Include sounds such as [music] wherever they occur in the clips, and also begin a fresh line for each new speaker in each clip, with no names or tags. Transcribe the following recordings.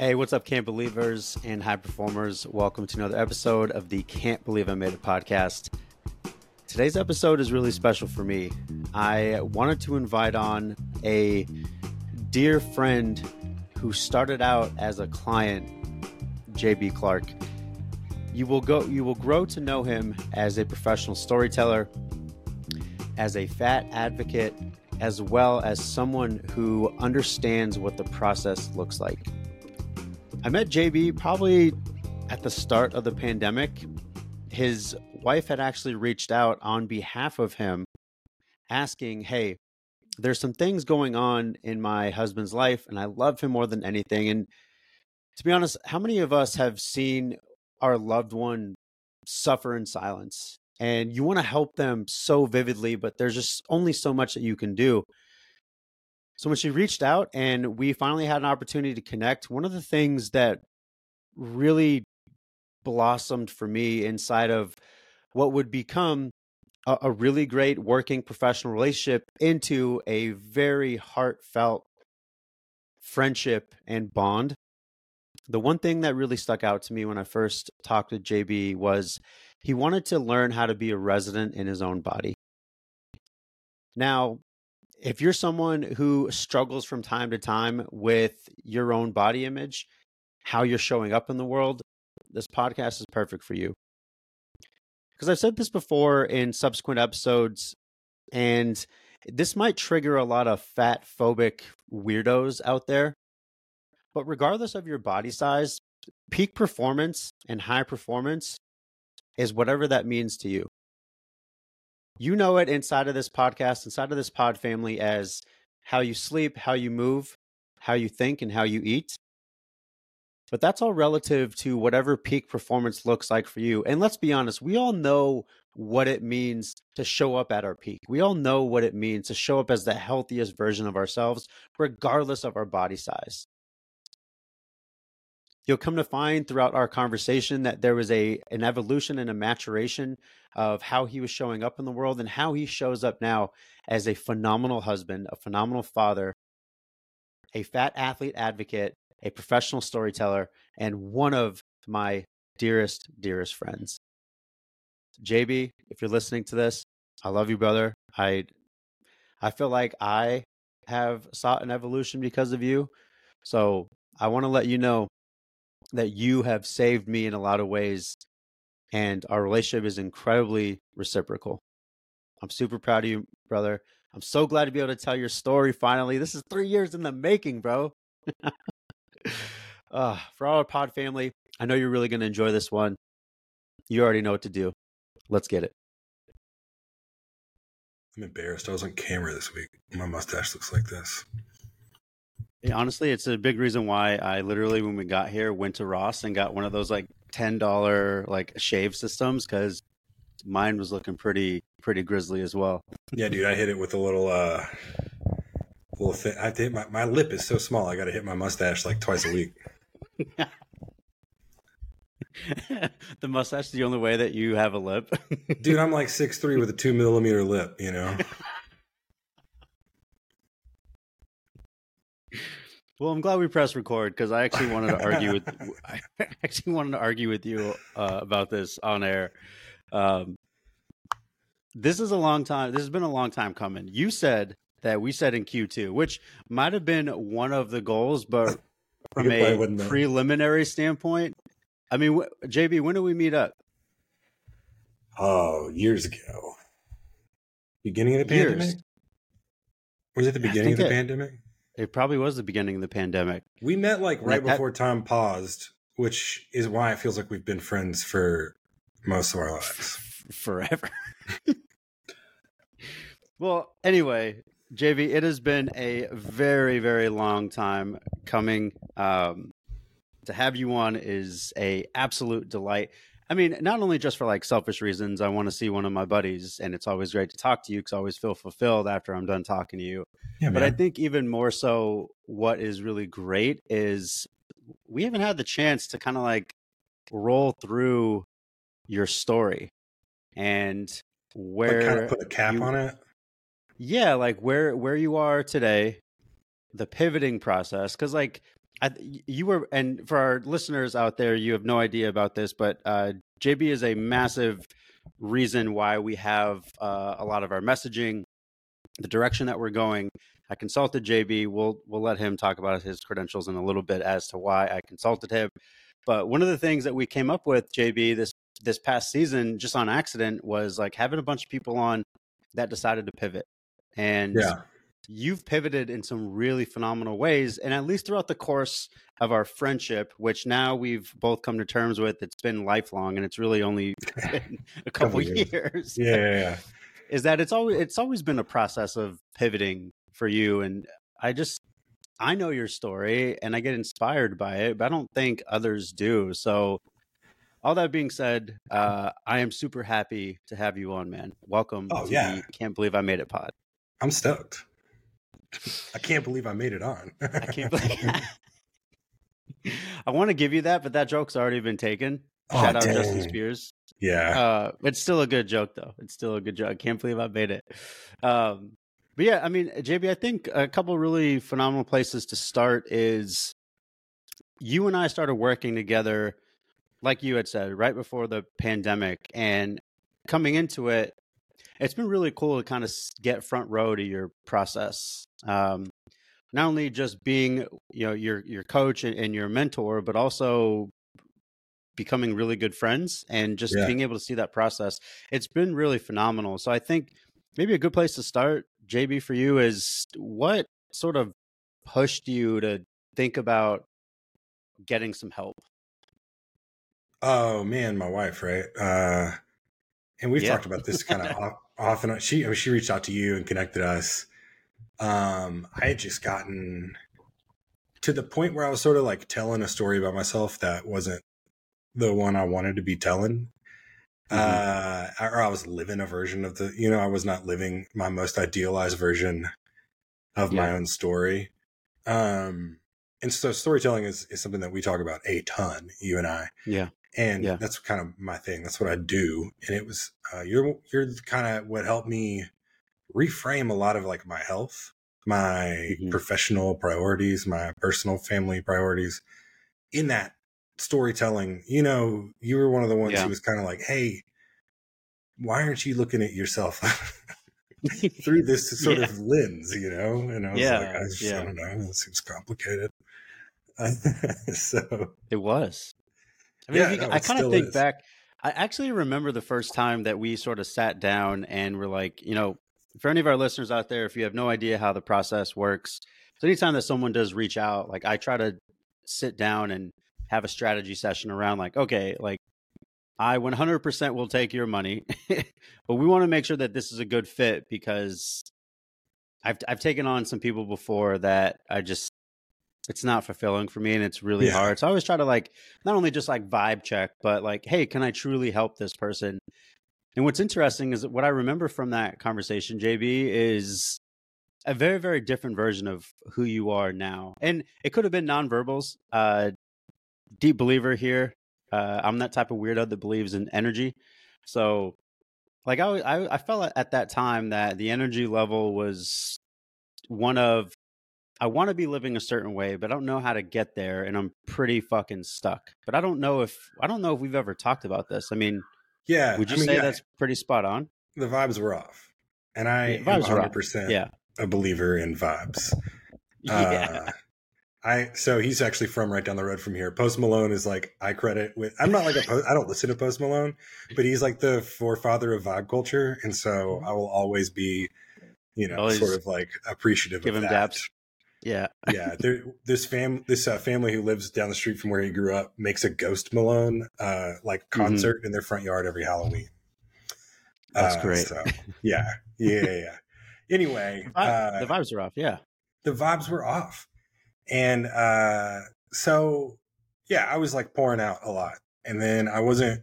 Hey, what's up, can't believers and high performers? Welcome to another episode of the Can't Believe I Made It podcast. Today's episode is really special for me. I wanted to invite on a dear friend who started out as a client, JB Clark. You will go you will grow to know him as a professional storyteller, as a fat advocate, as well as someone who understands what the process looks like. I met JB probably at the start of the pandemic. His wife had actually reached out on behalf of him asking, Hey, there's some things going on in my husband's life, and I love him more than anything. And to be honest, how many of us have seen our loved one suffer in silence? And you want to help them so vividly, but there's just only so much that you can do. So when she reached out and we finally had an opportunity to connect, one of the things that really blossomed for me inside of what would become a, a really great working professional relationship into a very heartfelt friendship and bond. The one thing that really stuck out to me when I first talked to JB was he wanted to learn how to be a resident in his own body. Now, if you're someone who struggles from time to time with your own body image, how you're showing up in the world, this podcast is perfect for you. Because I've said this before in subsequent episodes, and this might trigger a lot of fat phobic weirdos out there. But regardless of your body size, peak performance and high performance is whatever that means to you you know it inside of this podcast, inside of this pod family as how you sleep, how you move, how you think, and how you eat. But that's all relative to whatever peak performance looks like for you. And let's be honest, we all know what it means to show up at our peak. We all know what it means to show up as the healthiest version of ourselves, regardless of our body size. You'll come to find throughout our conversation that there was a an evolution and a maturation of how he was showing up in the world and how he shows up now as a phenomenal husband, a phenomenal father, a fat athlete advocate, a professional storyteller, and one of my dearest, dearest friends. JB, if you're listening to this, I love you, brother. I I feel like I have sought an evolution because of you. So I want to let you know that you have saved me in a lot of ways and our relationship is incredibly reciprocal. I'm super proud of you, brother. I'm so glad to be able to tell your story finally. This is three years in the making, bro. uh, [laughs] for all our pod family, I know you're really going to enjoy this one. You already know what to do. Let's get it.
I'm embarrassed. I was on camera this week. My mustache looks like this.
Yeah, honestly, it's a big reason why I literally, when we got here, went to Ross and got one of those like ten dollar like shave systems because mine was looking pretty pretty grizzly as well.
Yeah, dude, I hit it with a little uh little thing. I hit my my lip is so small. I got to hit my mustache like twice a week. [laughs]
the mustache is the only way that you have a lip,
dude. I'm like [laughs] six three with a two millimeter lip. You know. [laughs]
Well, I'm glad we pressed record because I actually wanted to argue with [laughs] [laughs] I actually wanted to argue with you uh, about this on air. Um, this is a long time. This has been a long time coming. You said that we said in Q2, which might have been one of the goals, but [laughs] from a preliminary standpoint, I mean, JB, when did we meet up?
Oh, years ago. Beginning of the pandemic. Years. Was it the beginning of the pandemic?
It probably was the beginning of the pandemic.
We met like right before time paused, which is why it feels like we've been friends for most of our lives.
Forever. [laughs] well, anyway, JB, it has been a very, very long time coming. Um, to have you on is a absolute delight. I mean, not only just for like selfish reasons, I want to see one of my buddies, and it's always great to talk to you because I always feel fulfilled after I'm done talking to you. Yeah, but I think even more so, what is really great is we haven't had the chance to kind of like roll through your story and where
like kind of put a cap you, on it.
Yeah, like where where you are today, the pivoting process, because like I, you were, and for our listeners out there, you have no idea about this, but uh, JB is a massive reason why we have uh, a lot of our messaging, the direction that we're going. I consulted JB. We'll we'll let him talk about his credentials in a little bit as to why I consulted him. But one of the things that we came up with, JB, this this past season, just on accident, was like having a bunch of people on that decided to pivot. And
Yeah.
You've pivoted in some really phenomenal ways. And at least throughout the course of our friendship, which now we've both come to terms with, it's been lifelong and it's really only [laughs] [laughs] a couple [laughs]
years.
years.
Yeah, yeah, yeah.
Is that it's always it's always been a process of pivoting for you. And I just I know your story and I get inspired by it, but I don't think others do. So all that being said, uh, I am super happy to have you on, man. Welcome.
Oh,
to
yeah.
the Can't believe I made it pod.
I'm stoked. [laughs] I can't believe I made it on.
I can't [laughs] believe. [laughs] I want to give you that, but that joke's already been taken.
Oh,
Shout out Justin. Spears.
yeah.
Uh, it's still a good joke, though. It's still a good joke. I can't believe I made it. Um, but yeah, I mean, JB, I think a couple really phenomenal places to start is you and I started working together, like you had said, right before the pandemic, and coming into it, it's been really cool to kind of get front row to your process. Um, not only just being, you know, your your coach and, and your mentor, but also becoming really good friends and just
Yeah.
being able to see that process. It's been really phenomenal. So I think maybe a good place to start, JB, for you is what sort of pushed you to think about getting some help?
Oh man, my wife, right? Uh, and we've
Yeah.
talked about this kind of off, off and on. She, I mean, she reached out to you and connected us. Um, I had just gotten to the point where I was sort of like telling a story about myself that wasn't the one I wanted to be telling. Uh, or I was living a version of the, you know, I was not living my most idealized version of my own story. Um, and so storytelling is, is something that we talk about a ton, you and I
Yeah.
And
Yeah.
that's kind of my thing. That's what I do. And it was uh, you're you're kind of what helped me reframe a lot of like my health, my
Mhm.
professional priorities, my personal family priorities. In that storytelling, you know, you were one of the ones
Yeah.
who was kind of like, "Hey, why aren't you looking at yourself?" [laughs] [laughs] Through this sort
Yeah.
of lens, you know, and I was
Yeah,
like, I, just. I don't know, it seems complicated. [laughs] so
It was. I mean,
Yeah,
you-
no,
I kind of think
is.
back. I actually remember the first time that we sort of sat down and were like, you know, for any of our listeners out there, if you have no idea how the process works, so anytime that someone does reach out, like I try to sit down and have a strategy session around, like, okay, like I 100% will take your money, [laughs] but we want to make sure that this is a good fit because I've I've taken on some people before that I just it's not fulfilling for me and it's really
Yeah.
hard. So I always try to like not only just like vibe check, but like, hey, can I truly help this person? And what's interesting is that what I remember from that conversation, JB, is a very, very different version of who you are now. And it could have been nonverbals. Uh, deep believer here. Uh, I'm that type of weirdo that believes in energy. So, like, I, I, I felt at that time that the energy level was one of I want to be living a certain way, but I don't know how to get there, and I'm pretty fucking stuck. But I don't know if I don't know if we've ever talked about this. I mean,
yeah,
would you
I mean,
say
yeah,
that's pretty spot on?
the vibes were off, and I
Yeah,
am
vibes were off.
100 percent
Yeah,
a believer in vibes.
yeah,
Uh, I so he's actually from right down the road from here. Post Malone is like I credit with. I'm not like a po- I don't listen to Post Malone, but he's like the forefather of vibe culture, and so I will always be, you know,
Always
sort of like appreciative
give
of
him
that.
daps. Yeah.
yeah, there, this fam, this uh, family who lives down the street from where he grew up makes a Ghost Malone uh, like
Mm-hmm.
concert in their front yard every Halloween.
That's
Uh,
great.
So [laughs] yeah, yeah, yeah. Anyway, uh,
the vibes are off. Yeah,
the vibes were off. And uh so yeah, I was like pouring out a lot. And then I wasn't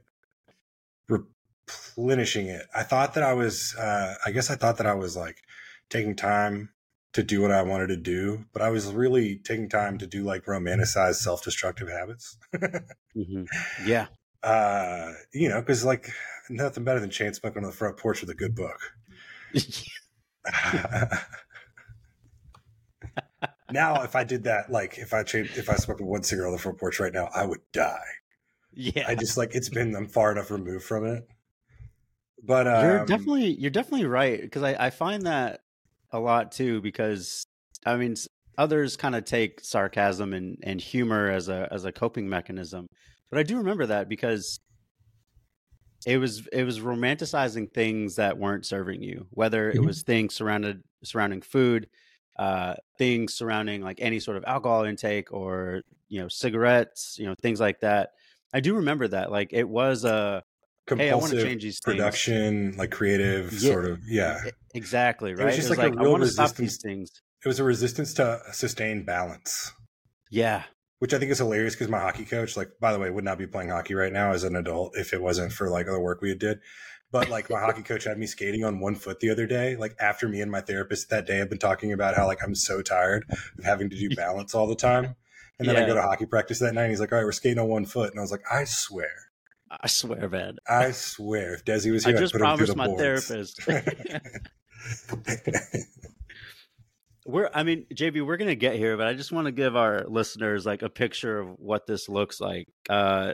replenishing it. I thought that I was uh I guess I thought that I was like taking time to do what I wanted to do, but I was really taking time to do like romanticized self-destructive habits. [laughs]
hmm yeah.
uh, you know, cuz like nothing better than chain smoking on the front porch with a good book. [laughs] now, if I did that, like if I changed, if I smoked one cigarette on the front porch right now, I would die.
Yeah,
I just like it's been I'm far enough removed from it. But um,
you're definitely you're definitely right because I, I find that a lot too because I mean others kind of take sarcasm and, and humor as a as a coping mechanism, but I do remember that because it was it was romanticizing things that weren't serving you, whether it
Mhm.
was things surrounded surrounding food, uh, things surrounding like any sort of alcohol intake or you know cigarettes, you know things like that. I do remember that like it was a hey, I want to
compulsive
change these things.
production, like creative
Yeah.
sort of yeah.
Exactly
was
right.
just
It was
like a
like, I
real
want to stop these
resistance-
things.
It was a resistance to sustain balance.
Yeah,
which I think is hilarious because my hockey coach, like, by the way, would not be playing hockey right now as an adult if it wasn't for like the work we did. But like my hockey coach had me skating on one foot the other day. Like after me and my therapist that day have been talking about how like I'm so tired of having to do [laughs] balance all the time. And then I go to hockey practice that night and he's like, All right, we're skating on one foot. And I was like, I swear,
I swear, man.
I swear, if Dezi was
I
here, I'd
just
put him through
promised
the
my
boards.
therapist. [laughs] We're, I mean, JB, we're gonna get here, but I just want to give our listeners like a picture of what this looks like. Uh,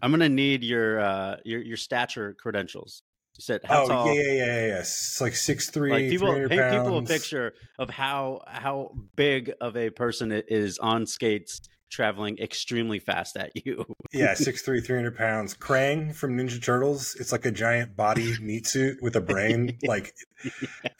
I'm gonna need your uh, your your stature credentials. You said how
oh,
tall?
yeah, yeah, yeah, yeah. It's like 6'3,
like people
300
paint people a picture of how how big of a person it is on skates traveling extremely fast at you. [laughs]
Yeah, 6'3", 300 pounds. Krang from Ninja Turtles. It's like a giant body meat suit with a brain. [laughs] Like,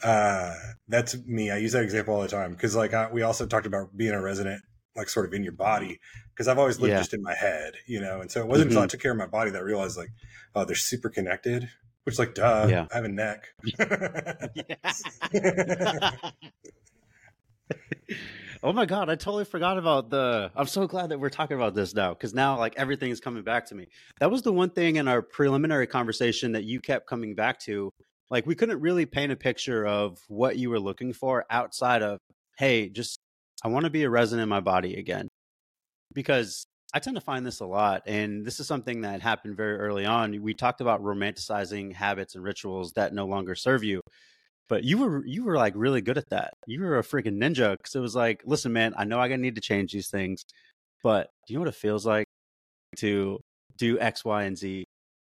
uh, that's me. I use that example all the time because, like, I, we also talked about being a resident, like, sort of in your body. Because I've always lived
Yeah.
just in my head, you know. And so it wasn't until I
Mhm.
took care of my body that I realized, like, oh, they're super connected. Which, like, duh,
Yeah.
I have a neck. [laughs]
oh my god, I totally forgot about the. I'm so glad that we're talking about this now because now like everything's coming back to me. That was the one thing in our preliminary conversation that you kept coming back to. Like we couldn't really paint a picture of what you were looking for outside of, hey, just I want to be a resident in my body again. Because I tend to find this a lot, and this is something that happened very early on. We talked about romanticizing habits and rituals that no longer serve you but you were you were like really good at that. You were a freaking ninja because it was like, listen, man, I know I gonna need to change these things, but do you know what it feels like to do X, Y, and Z,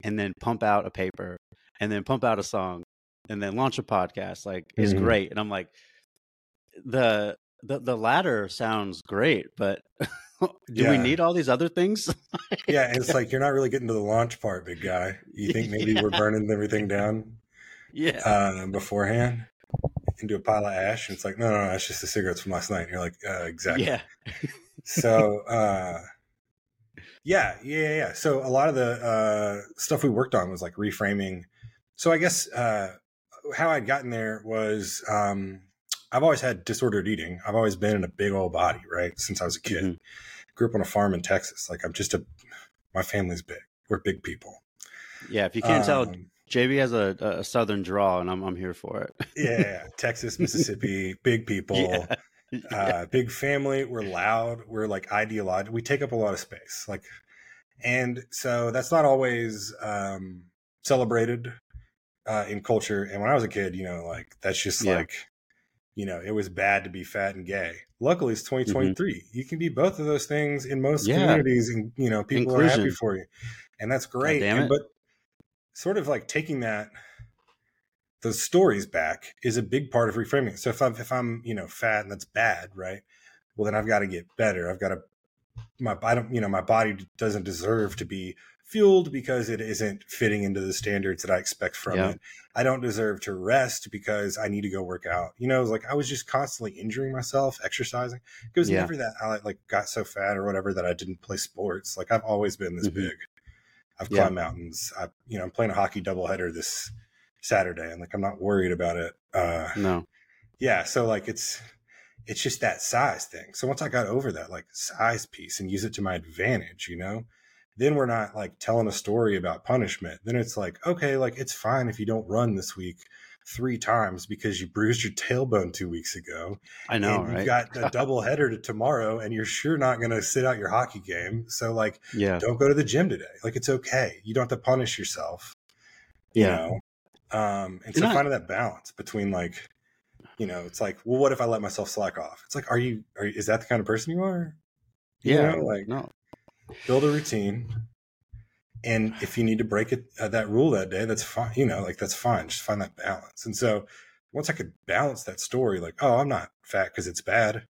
and then pump out a paper, and then pump out a song, and then launch a podcast? Like, is
Mhm.
great. And I'm like, the the the latter sounds great, but [laughs] do we need all these other things? [laughs]
yeah, and it's like, you're not really getting to the launch part, big guy. You think [laughs] maybe we're burning everything down?
Yeah,
uh, beforehand into a pile of ash. And it's like, no, no, no, that's just the cigarettes from last night. And you're like, uh, exactly.
yeah,
So, [laughs] uh, yeah, yeah, yeah. So a lot of the uh, stuff we worked on was like reframing. So I guess uh, how I'd gotten there was um, I've always had disordered eating. I've always been in a big old body, right? Since I was a kid.
Mhm.
Grew up on a farm in Texas. Like I'm just a, my family's big. We're big people.
yeah. If you can't tell,
Um,
JB has a, a southern draw, and I'm I'm here for it. [laughs]
yeah, Texas, Mississippi, big people. [laughs]
Yeah.
uh, big family. We're loud. We're like ideological. We take up a lot of space. Like, and so that's not always um, celebrated uh, in culture. And when I was a kid, you know, like that's just
Yeah.
like, you know, it was bad to be fat and gay. Luckily, it's 2023. You can be both of those things in most
Mm-hmm. Yeah.
communities, and you know, people are happy for you, and that's great. And- but sort of like taking that those stories back is a big part of reframing. So if I'm if I'm you know fat and that's bad, right? Well, then I've got to get better. I've got to my I don't you know my body doesn't deserve to be fueled because it isn't fitting into the standards that I expect from
Yeah.
it. I don't deserve to rest because I need to go work out. You know, it was like I was just constantly injuring myself exercising. It was
Yeah.
never that I like got so fat or whatever that I didn't play sports. Like I've always been this
Mhm.
big. I've
Yeah.
climbed mountains. I you know I'm playing a hockey doubleheader this Saturday, and like I'm not worried about it. Uh,
No.
yeah, so like it's it's just that size thing. So once I got over that like size piece and use it to my advantage, you know, then we're not like telling a story about punishment. Then it's like, okay, like it's fine if you don't run this week three times because you bruised your tailbone two weeks ago.
I know,
and you've got a [laughs] double header to tomorrow and you're sure not gonna sit out your hockey game. So like
yeah.
don't go to the gym today. Like it's okay. You don't have to punish yourself. You
Yeah.
know? Um and so finding that balance between like You know, it's like, well, what if I let myself slack off? It's like, are you, are is that the kind of person you are? You
Yeah.
know, like
No.
build a routine. And if you need to break it, uh, that rule that day, that's fine. You know, like that's fine. Just find that balance. And so once I could balance that story, like, oh, I'm not fat because it's bad.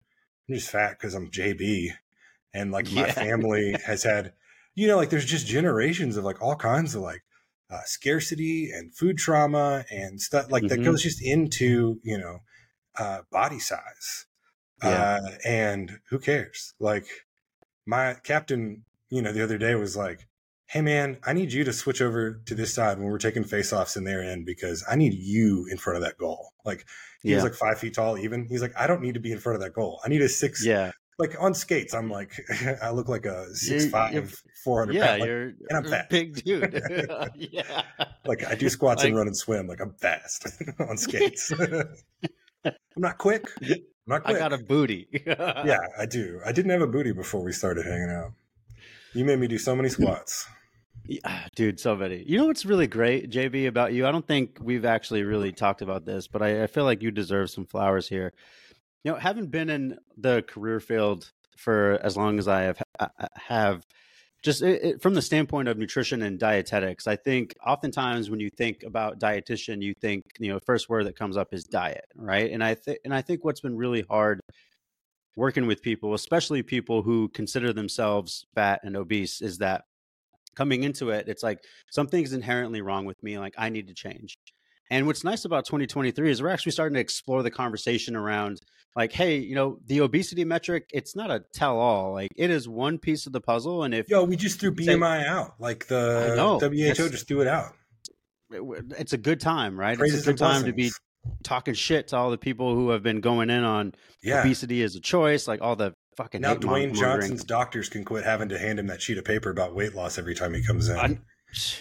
I'm just fat because I'm JB. And like my family has had, you know, like there's just generations of like all kinds of like uh, scarcity and food trauma and stuff like that
Mhm.
goes just into, you know, uh, body size.
Yeah.
Uh, and who cares? Like my captain, you know, the other day was like, Hey man, I need you to switch over to this side when we're taking face offs in their end because I need you in front of that goal. Like he
Yeah.
was like five feet tall even. He's like, I don't need to be in front of that goal. I need a six
yeah.
like on skates, I'm like [laughs] I look like a six
you're-
five, four hundred
Yeah.
pound. Like,
you're,
and I'm
you're
fat.
big dude. [laughs] [laughs] yeah.
like I do squats and run and swim. Like I'm fast on skates. I'm not quick. I'm not quick.
I got a booty.
yeah, I do. I didn't have a booty before we started hanging out. You made me do so many squats.
Yeah, dude, so many. You know what's really great, JB, about you? I don't think we've actually really talked about this, but I, I feel like you deserve some flowers here. You know, having been in the career field for as long as I have, I- have just it, it, from the standpoint of nutrition and dietetics, I think oftentimes when you think about dietitian, you think you know first word that comes up is diet, right? And I think and I think what's been really hard working with people, especially people who consider themselves fat and obese, is that coming into it, it's like something's inherently wrong with me. Like I need to change. And what's nice about 2023 is we're actually starting to explore the conversation around like, hey, you know, the obesity metric, it's not a tell all. Like it is one piece of the puzzle. And if
Yo, we just threw
Say-
BMI out. Like the
know.
WHO just threw it out.
it's a good time, right?
Praises
it's a good time to be talking shit to all the people who have been going in on
Yeah.
obesity as a choice, like all the fucking
Now Dwayne. Johnson's doctors can quit having to hand him that sheet of paper about weight loss every time he comes in.
I-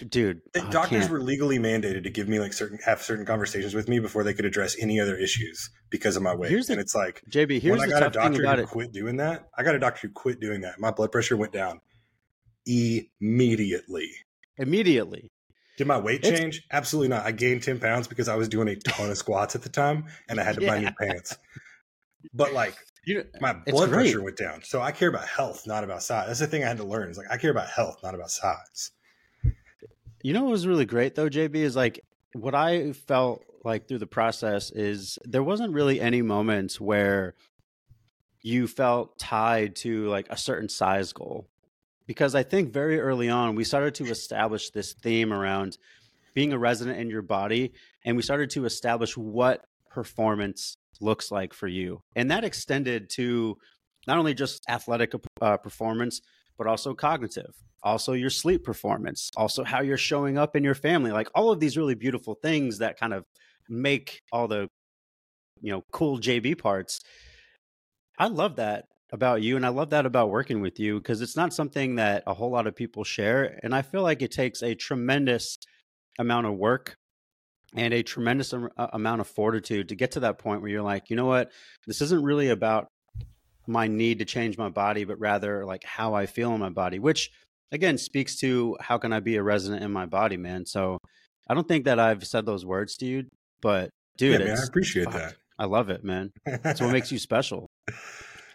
dude.
The doctors were legally mandated to give me like certain have certain conversations with me before they could address any other issues because of my weight.
Here's the-
and it's like
JB, here's
when I got a doctor who
it.
quit doing that, I got a doctor who quit doing that. My blood pressure went down immediately.
Immediately.
Did my weight
It's-
change? Absolutely not. I gained 10 pounds because I was doing a ton of squats at the time and I had to buy new [laughs] pants. But like
You
my blood
great.
pressure went down. So I care about health, not about size. That's the thing I had to learn. Is like I care about health, not about size.
You know what was really great though, JB, is like what I felt like through the process is there wasn't really any moments where you felt tied to like a certain size goal. Because I think very early on we started to establish this theme around being a resident in your body and we started to establish what performance looks like for you. And that extended to not only just athletic uh, performance but also cognitive, also your sleep performance, also how you're showing up in your family, like all of these really beautiful things that kind of make all the you know cool JB parts. I love that about you and I love that about working with you because it's not something that a whole lot of people share and I feel like it takes a tremendous amount of work and a tremendous am- uh, amount of fortitude to get to that point where you're like, you know what, this isn't really about my need to change my body, but rather like how I feel in my body, which again speaks to how can I be a resident in my body, man. So I don't think that I've said those words to you, but dude,
yeah, man, I appreciate
fuck, I love it, man. That's what makes you [laughs] special.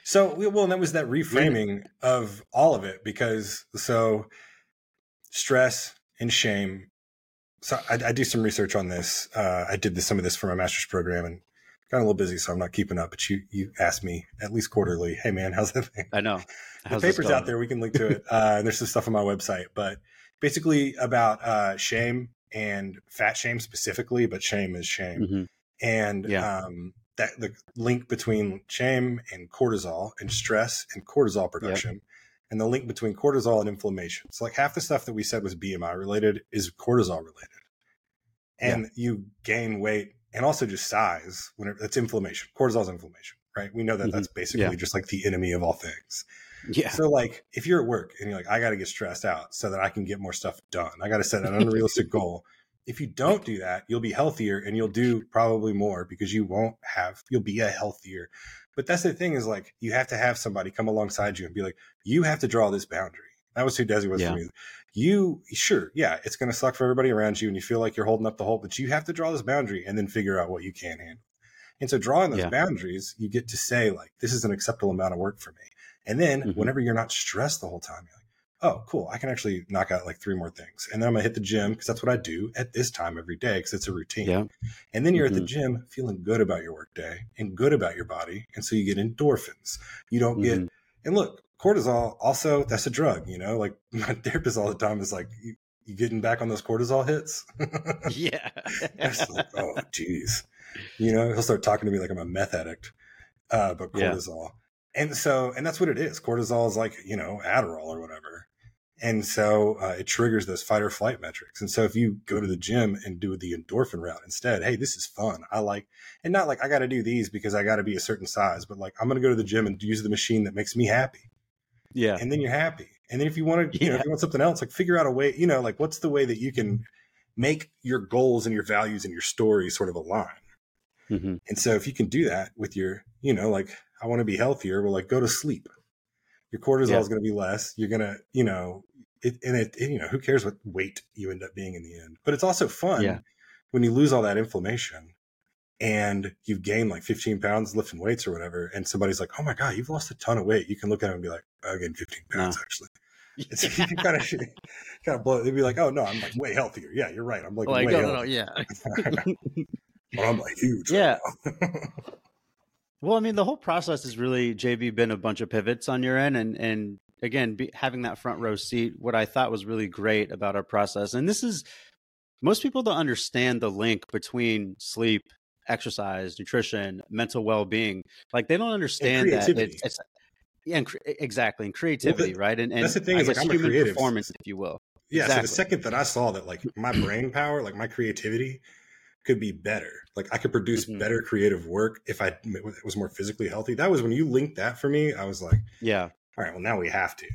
So well, and that was that reframing of all of it because so stress and shame. So I, I do some research on this. Uh, I did this, some of this for my master's program and got a little busy, so I'm not keeping up. But you you asked me at least quarterly, hey man, how's that thing?
I know. [laughs]
the
How's this
paper's out there. We can link to it. [laughs] Uh, and there's some stuff on my website, but basically about uh, shame and fat shame specifically, but shame is shame
Mhm.
and
Yeah.
um, that the link between shame and cortisol and stress and cortisol production and the link between cortisol and inflammation so like half the stuff that we said was bmi related is cortisol related and you gain weight and also just size when it, it's inflammation cortisol is inflammation right we know that
Mhm.
that's basically
Yeah.
just like the enemy of all things
Yeah.
so like if you're at work and you're like, I gotta get stressed out so that I can get more stuff done. I gotta set an unrealistic [laughs] goal. If you don't do that, you'll be healthier and you'll do probably more because you won't have you'll be a healthier. But that's the thing is like you have to have somebody come alongside you and be like, you have to draw this boundary. That was who Dezi was
Yeah.
for me. You sure, yeah, it's gonna suck for everybody around you and you feel like you're holding up the whole, but you have to draw this boundary and then figure out what you can handle. And so drawing those
Yeah.
boundaries, you get to say like, this is an acceptable amount of work for me. And then
Mhm.
whenever you're not stressed the whole time, you're like, oh, cool, I can actually knock out like three more things. And then I'm gonna hit the gym because that's what I do at this time every day because it's a routine.
Yeah.
And then you're at the
Mhm.
gym feeling good about your workday and good about your body. And so you get endorphins. You don't get
Mhm.
and look, cortisol also that's a drug, you know. Like [laughs] my therapist all the time is like, you, you getting back on those cortisol hits? [laughs]
Yeah. [laughs]
Like, oh, geez. You know, he'll start talking to me like I'm a meth addict, uh, but
Yeah.
And so, and that's what it is. Cortisol is like, you know, Adderall or whatever. And so uh, it triggers those fight or flight metrics. And so if you go to the gym and do the endorphin route instead, hey, this is fun. I like, and not like I got to do these because I got to be a certain size, but like I'm going to go to the gym and use the machine that makes me happy
yeah.
and then you're happy. And then if you want to, [laughs] you know, if you want something else, like figure out a way, you know, like what's the way that you can make your goals and your values and your story sort of align.
Mhm.
And so if you can do that with your, you know, like I want to be healthier, well, like go to sleep. Your cortisol
Yeah.
is going to be less. You're going to, you know, it, and it, and, you know, who cares what weight you end up being in the end? But it's also fun
Yeah.
when you lose all that inflammation and you've gained like 15 pounds lifting weights or whatever. And somebody's like, oh my God, you've lost a ton of weight. You can look at them and be like, I gained 15 pounds
No.
actually. [laughs] It's [laughs] you kind of kind of blow. They'd be like, "Oh no, I'm like way healthier." Yeah, you're right. I'm like,
Like,
way
no, no, no, yeah. [laughs]
but I'm like huge.
Yeah. [laughs] Well, I mean, the whole process has really, JB, been a bunch of pivots on your end, and and again, be, having that front row seat. What I thought was really great about our process, and this is most people don't understand the link between sleep, exercise, nutrition, mental well being. Like they don't understand that
creativity.
it's, yeah, and exactly, and creativity, right? And, and
that's the thing
I
is, like, I'm
human performance, if you will.
yeah. So the second that I saw that, like my brain power, like my creativity, could be better. Like I could produce
Mhm.
better creative work if I was more physically healthy. That was when you linked that for me. I was like,
Yeah.
all right, well now we have to.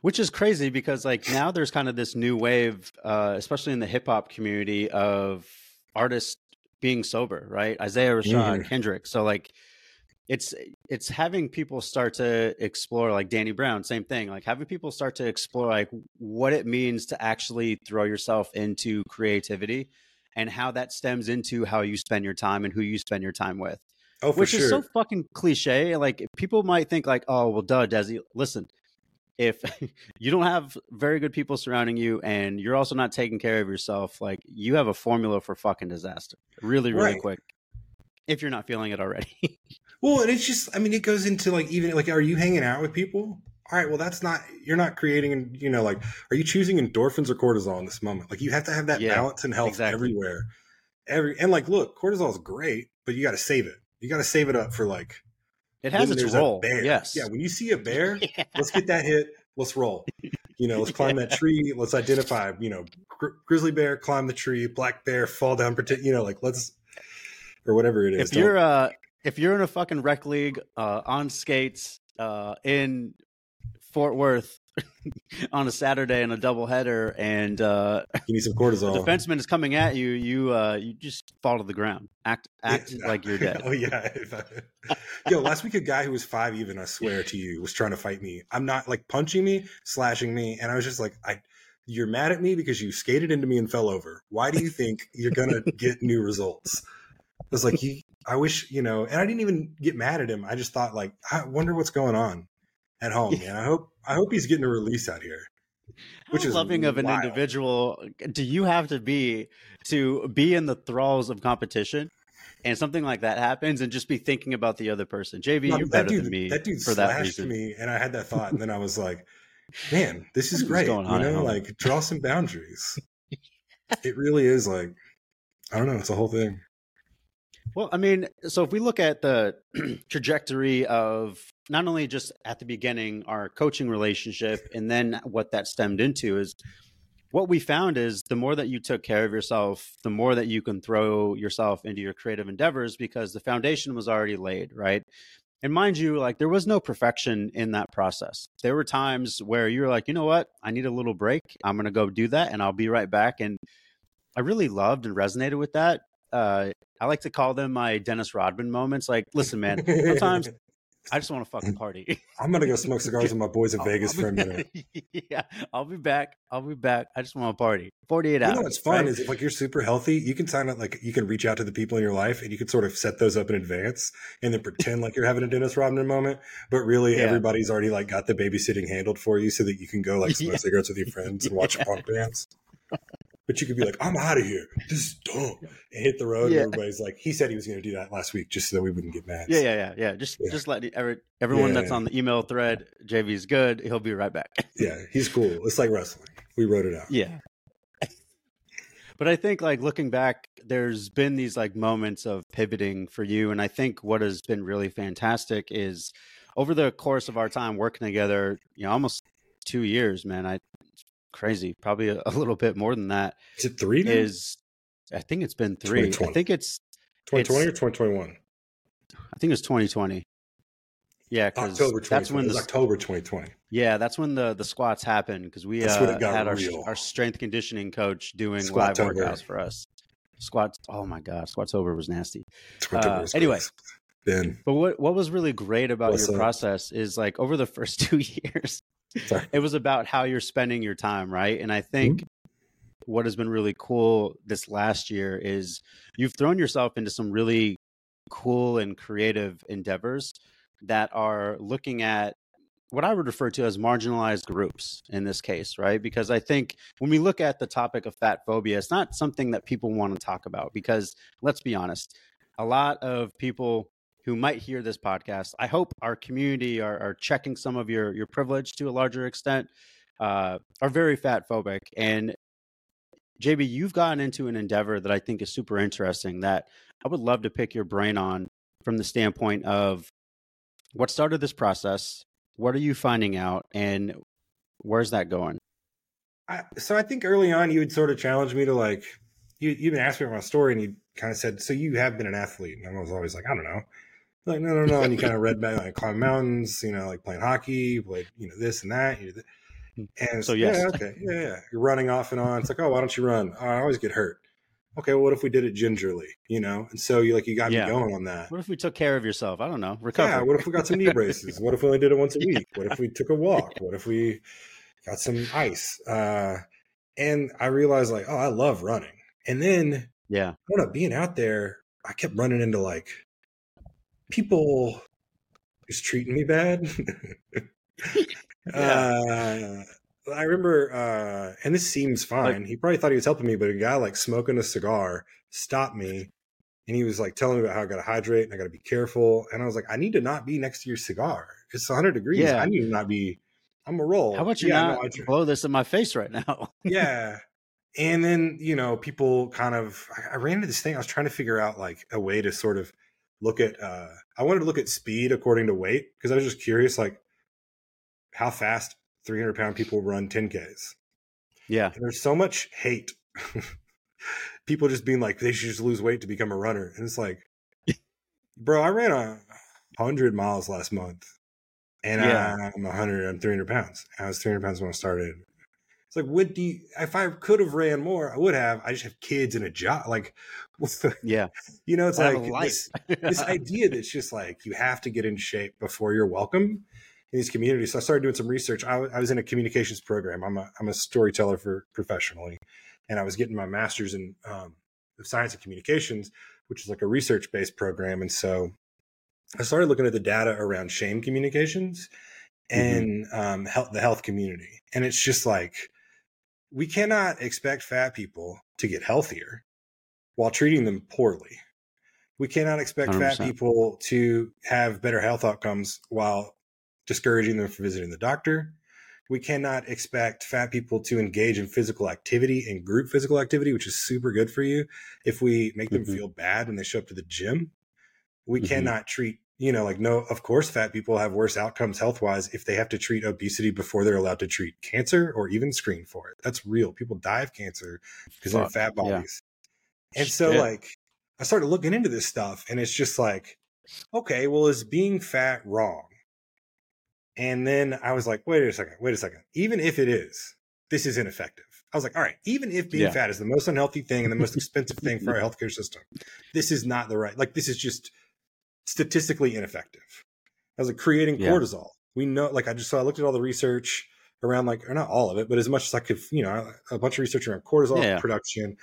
Which is crazy because like now there's kind of this new wave, uh, especially in the hip hop community of artists being sober, right? Isaiah Rashad,
Mhm.
Kendrick. So like it's it's having people start to explore like Danny Brown, same thing. Like having people start to explore like what it means to actually throw yourself into creativity and how that stems into how you spend your time and who you spend your time with
Oh, for
which
sure.
is so fucking cliche. Like people might think like, oh well, duh, Dezi. Listen, if [laughs] you don't have very good people surrounding you and you're also not taking care of yourself, like you have a formula for fucking disaster. Really, really
Right.
quick. If you're not feeling it already. [laughs]
Well, and it's just, I mean, it goes into like, even like, are you hanging out with people? All right, well, that's not, you're not creating, you know, like, are you choosing endorphins or cortisol in this moment? Like, you have to have that
Yeah,
balance and health
exactly.
everywhere. Every, and like, look, cortisol is great, but you got to save it. You got to save it up for like,
It has its role.
bear.
Yes.
Yeah, when you see a bear, [laughs]
Yeah.
let's get that hit. Let's roll. You know, let's [laughs] climb that tree. Let's identify, you know, gri- grizzly bear, climb the tree, black bear, fall down, pretend, you know, like, let's, or whatever it is.
if you're uh if you're in a fucking rec league uh on skates uh in Fort Worth [laughs] on a Saturday in a doubleheader and uh
you need some
the
cortisol.
defenseman is coming at you, you uh you just fall to the ground. Act act
Yeah.
like you're dead. [laughs]
oh yeah. [laughs] Yo, last week a guy who was five even, I swear to you, was trying to fight me. I'm not like punching me, slashing me, and I was just like, I you're mad at me because you skated into me and fell over. Why do you think you're gonna get new results? I was like, he I wish, you know, and I didn't even get mad at him. I just thought like, I wonder what's going on at home, man. I hope I hope he's getting a release out here. which
How
is
loving of an individual do you have to be to be in the thralls of competition and something like that happens and just be thinking about the other person? JB,
No,
you're
that
better
dude,
than me
that dude
for that reason.
me, and I had that thought, and then I was like, "Man, this is [laughs] great." You know, like draw some boundaries. [laughs] it really is like, I don't know, it's a whole thing.
Well, I mean, so if we look at the [clears throat] trajectory of not only just at the beginning our coaching relationship and then what that stemmed into is what we found is the more that you took care of yourself, the more that you can throw yourself into your creative endeavors because the foundation was already laid, right? And mind you, like there was no perfection in that process. There were times where you were like, you know what? I need a little break. I'm going to go do that and I'll be right back. And I really loved and resonated with that. Uh, I like to call them my Dennis Rodman moments. Like, listen, man, sometimes [laughs] [laughs] I just want to fucking party. [laughs]
I'm gonna go smoke [laughs] cigars with my boys in Vegas
I'll
for a minute. [laughs]
yeah, I'll be back. I'll be back. I just want to party. 48 hours.
You know what's fun
right?
is if like you're super healthy, you can sign up like you can reach out to the people in your life and you can sort of set those up in advance and then pretend like you're having a Dennis Rodman moment, but really
Yeah.
everybody's already like got the babysitting handled for you so that you can go like smoke
Yeah.
cigarettes with your friends and watch
Yeah.
punk bands. But you could be like, I'm out of here. This is dumb. And hit the road
Yeah.
and everybody's like, he said he was gonna do that last week just so that we wouldn't get mad.
Yeah, yeah, yeah, yeah. Just,
Yeah.
just let every, everyone
Yeah.
that's on the email thread. JB's good. He'll be right back. [laughs]
Yeah, he's cool. It's like wrestling. We wrote it out.
Yeah. [laughs] but I think like looking back, there's been these like moments of pivoting for you. And I think what has been really fantastic is over the course of our time working together, you know, almost two years, man. I crazy, probably a, a little bit more than that
Is it three now?
is I think it's been three. I think it's
2020 or 2021?
I think it's 2020. Yeah,
October 2020.
that's when the
October 2020.
yeah that's when the the squats happened because we uh,
when it got
had our our strength conditioning coach doing live
Squat-tober.
workouts for us. Squats. Oh my god, Squat-tober was nasty. Uh,
was
anyway. But what what was really great about
What's
your
up?
process is like over the first [laughs] two years,
Sorry.
it was about how you're spending your time, right? And I think
Mm-hmm.
what has been really cool this last year is you've thrown yourself into some really cool and creative endeavors that are looking at what I would refer to as marginalized groups in this case, right? Because I think when we look at the topic of fat phobia, it's not something that people want to talk about because let's be honest, a lot of people who might hear this podcast, I hope our community are, are checking some of your your privilege to a larger extent, uh, are very fat phobic. And JB, you've gotten into an endeavor that I think is super interesting that I would love to pick your brain on from the standpoint of what started this process, what are you finding out, and where's that going?
I, so I think early on you would sort of challenge me to like you you even asked me about my story and you kind of said so you have been an athlete and I was always like I don't know like no no no and you kind of read back like climb mountains you know like playing hockey played you know this and that you know, th- and
So,
yeah [laughs] okay yeah yeah you're running off and on it's like oh why don't you run oh, I always get hurt okay well what if we did it gingerly you know and so you like you got
Yeah.
me going on that
What if we took care of yourself? I don't know. Recover.
yeah, what if we got some knee braces? What if we only did it once a [laughs] week? What if we took a walk? What if we got some ice? Uh, and I realized like, oh, I love running. And then
yeah.
when up being out there, I kept running into like people just treating me bad. [laughs] uh, I remember, uh, and this seems fine. he probably thought he was helping me, but a guy like smoking a cigar stopped me and he was like telling me about how I got to hydrate and I got to be careful. And I was like, I need to not be next to your cigar. It's 100 degrees.
Yeah.
I need to not be. I'm a roll.
How about you
yeah,
not
no,
blow this in my face right now? [laughs]
yeah. And then, you know, people kind of, I- I ran into this thing. I was trying to figure out like a way to sort of look at, uh, I wanted to look at speed according to weight because I was just curious, like how fast 300 pound people run 10Ks.
yeah.
And there's so much hate. [laughs] people just being like, they should just lose weight to become a runner. And it's like, [laughs] bro, I ran a hundred miles last month and
Yeah.
I'm 100, I'm 300 pounds. I was 300 pounds when I started. It's like, do you, if I could have ran more, I would have. I just have kids and a job. Like, [laughs]
Yeah.
you know, it's
I
like this, this idea that's just like you have to get in shape before you're welcome in these communities. So I started doing some research. I, w- I was in a communications program. I'm a I'm a storyteller for professionally, and I was getting my master's in um, science of communications, which is like a research based program. And so I started looking at the data around shame communications and um, health, the health community, and it's just like we cannot expect fat people to get healthier while treating them poorly. We cannot expect fat
100%.
people to have better health outcomes while discouraging them from visiting the doctor. We cannot expect fat people to engage in physical activity and group physical activity, which is super good for you, if we make them
Mhm.
feel bad when they show up to the gym. We
Mhm.
cannot treat, you know, like, no, of course, fat people have worse outcomes health wise if they have to treat obesity before they're allowed to treat cancer or even screen for it. That's real. People die of cancer because
Fuck,
fat
yeah.
bodies. And so,
Shit.
like, I started looking into this stuff, and it's just like, okay, well, is being fat wrong? And then I was like, wait a second, wait a second. Even if it is, this is ineffective. I was like, all right, even if being
Yeah.
fat is the most unhealthy thing and the most [laughs] expensive thing for our healthcare system, this is not the right, like, this is just statistically ineffective. as like creating
Yeah.
cortisol. We know, like I just so I looked at all the research around like or not all of it, but as much as I could, you know, a bunch of research around cortisol
Yeah.
production,